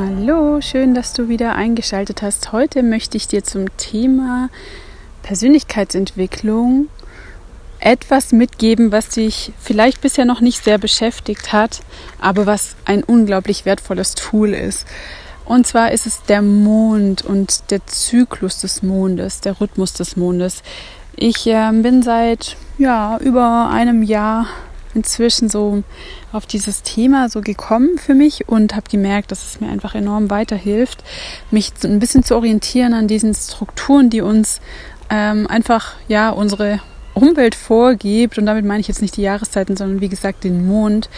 Hallo, schön, dass du wieder eingeschaltet hast. Heute möchte ich dir zum Thema Persönlichkeitsentwicklung etwas mitgeben, was dich vielleicht bisher noch nicht sehr beschäftigt hat, aber was ein unglaublich wertvolles Tool ist. Und zwar ist es der Mond und der Zyklus des Mondes, der Rhythmus des Mondes. Ich äh, bin seit ja, über einem Jahr inzwischen so auf dieses Thema so gekommen für mich und habe gemerkt, dass es mir einfach enorm weiterhilft, mich ein bisschen zu orientieren an diesen Strukturen, die uns ähm, einfach ja unsere Umwelt vorgibt und damit meine ich jetzt nicht die Jahreszeiten, sondern wie gesagt den Mond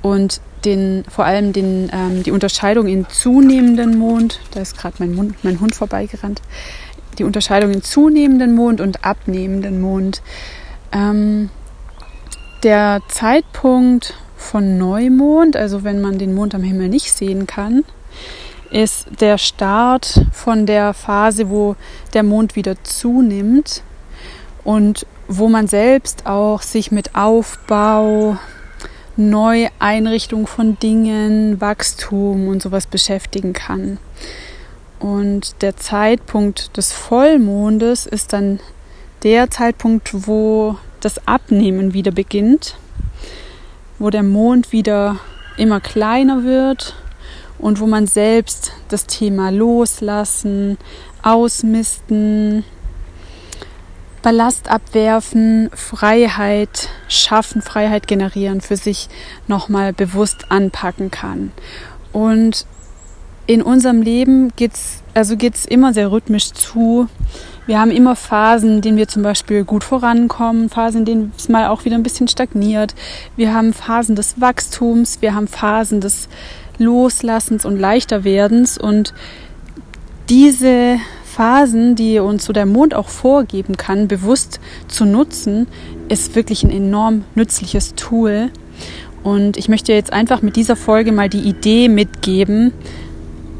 und den vor allem den ähm, die Unterscheidung in zunehmenden Mond. Da ist gerade mein, mein Hund vorbeigerannt. Die Unterscheidung in zunehmenden Mond und abnehmenden Mond. Ähm, der Zeitpunkt von Neumond, also wenn man den Mond am Himmel nicht sehen kann, ist der Start von der Phase, wo der Mond wieder zunimmt und wo man selbst auch sich mit Aufbau, Neueinrichtung von Dingen, Wachstum und sowas beschäftigen kann. Und der Zeitpunkt des Vollmondes ist dann der Zeitpunkt, wo das Abnehmen wieder beginnt, wo der Mond wieder immer kleiner wird und wo man selbst das Thema loslassen, ausmisten, Ballast abwerfen, Freiheit schaffen, Freiheit generieren, für sich nochmal bewusst anpacken kann. Und in unserem Leben geht's, also geht's immer sehr rhythmisch zu. Wir haben immer Phasen, in denen wir zum Beispiel gut vorankommen, Phasen, in denen es mal auch wieder ein bisschen stagniert. Wir haben Phasen des Wachstums, wir haben Phasen des Loslassens und Leichterwerdens und diese Phasen, die uns so der Mond auch vorgeben kann, bewusst zu nutzen, ist wirklich ein enorm nützliches Tool. Und ich möchte jetzt einfach mit dieser Folge mal die Idee mitgeben,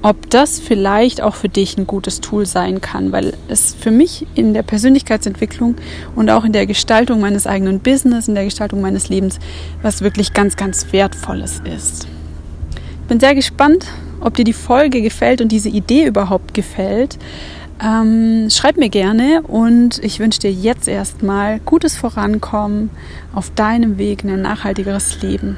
ob das vielleicht auch für dich ein gutes Tool sein kann, weil es für mich in der Persönlichkeitsentwicklung und auch in der Gestaltung meines eigenen Business, in der Gestaltung meines Lebens was wirklich ganz, ganz Wertvolles ist. Ich bin sehr gespannt, ob dir die Folge gefällt und diese Idee überhaupt gefällt. Ähm, schreib mir gerne und ich wünsche dir jetzt erstmal gutes Vorankommen auf deinem Weg in ein nachhaltigeres Leben.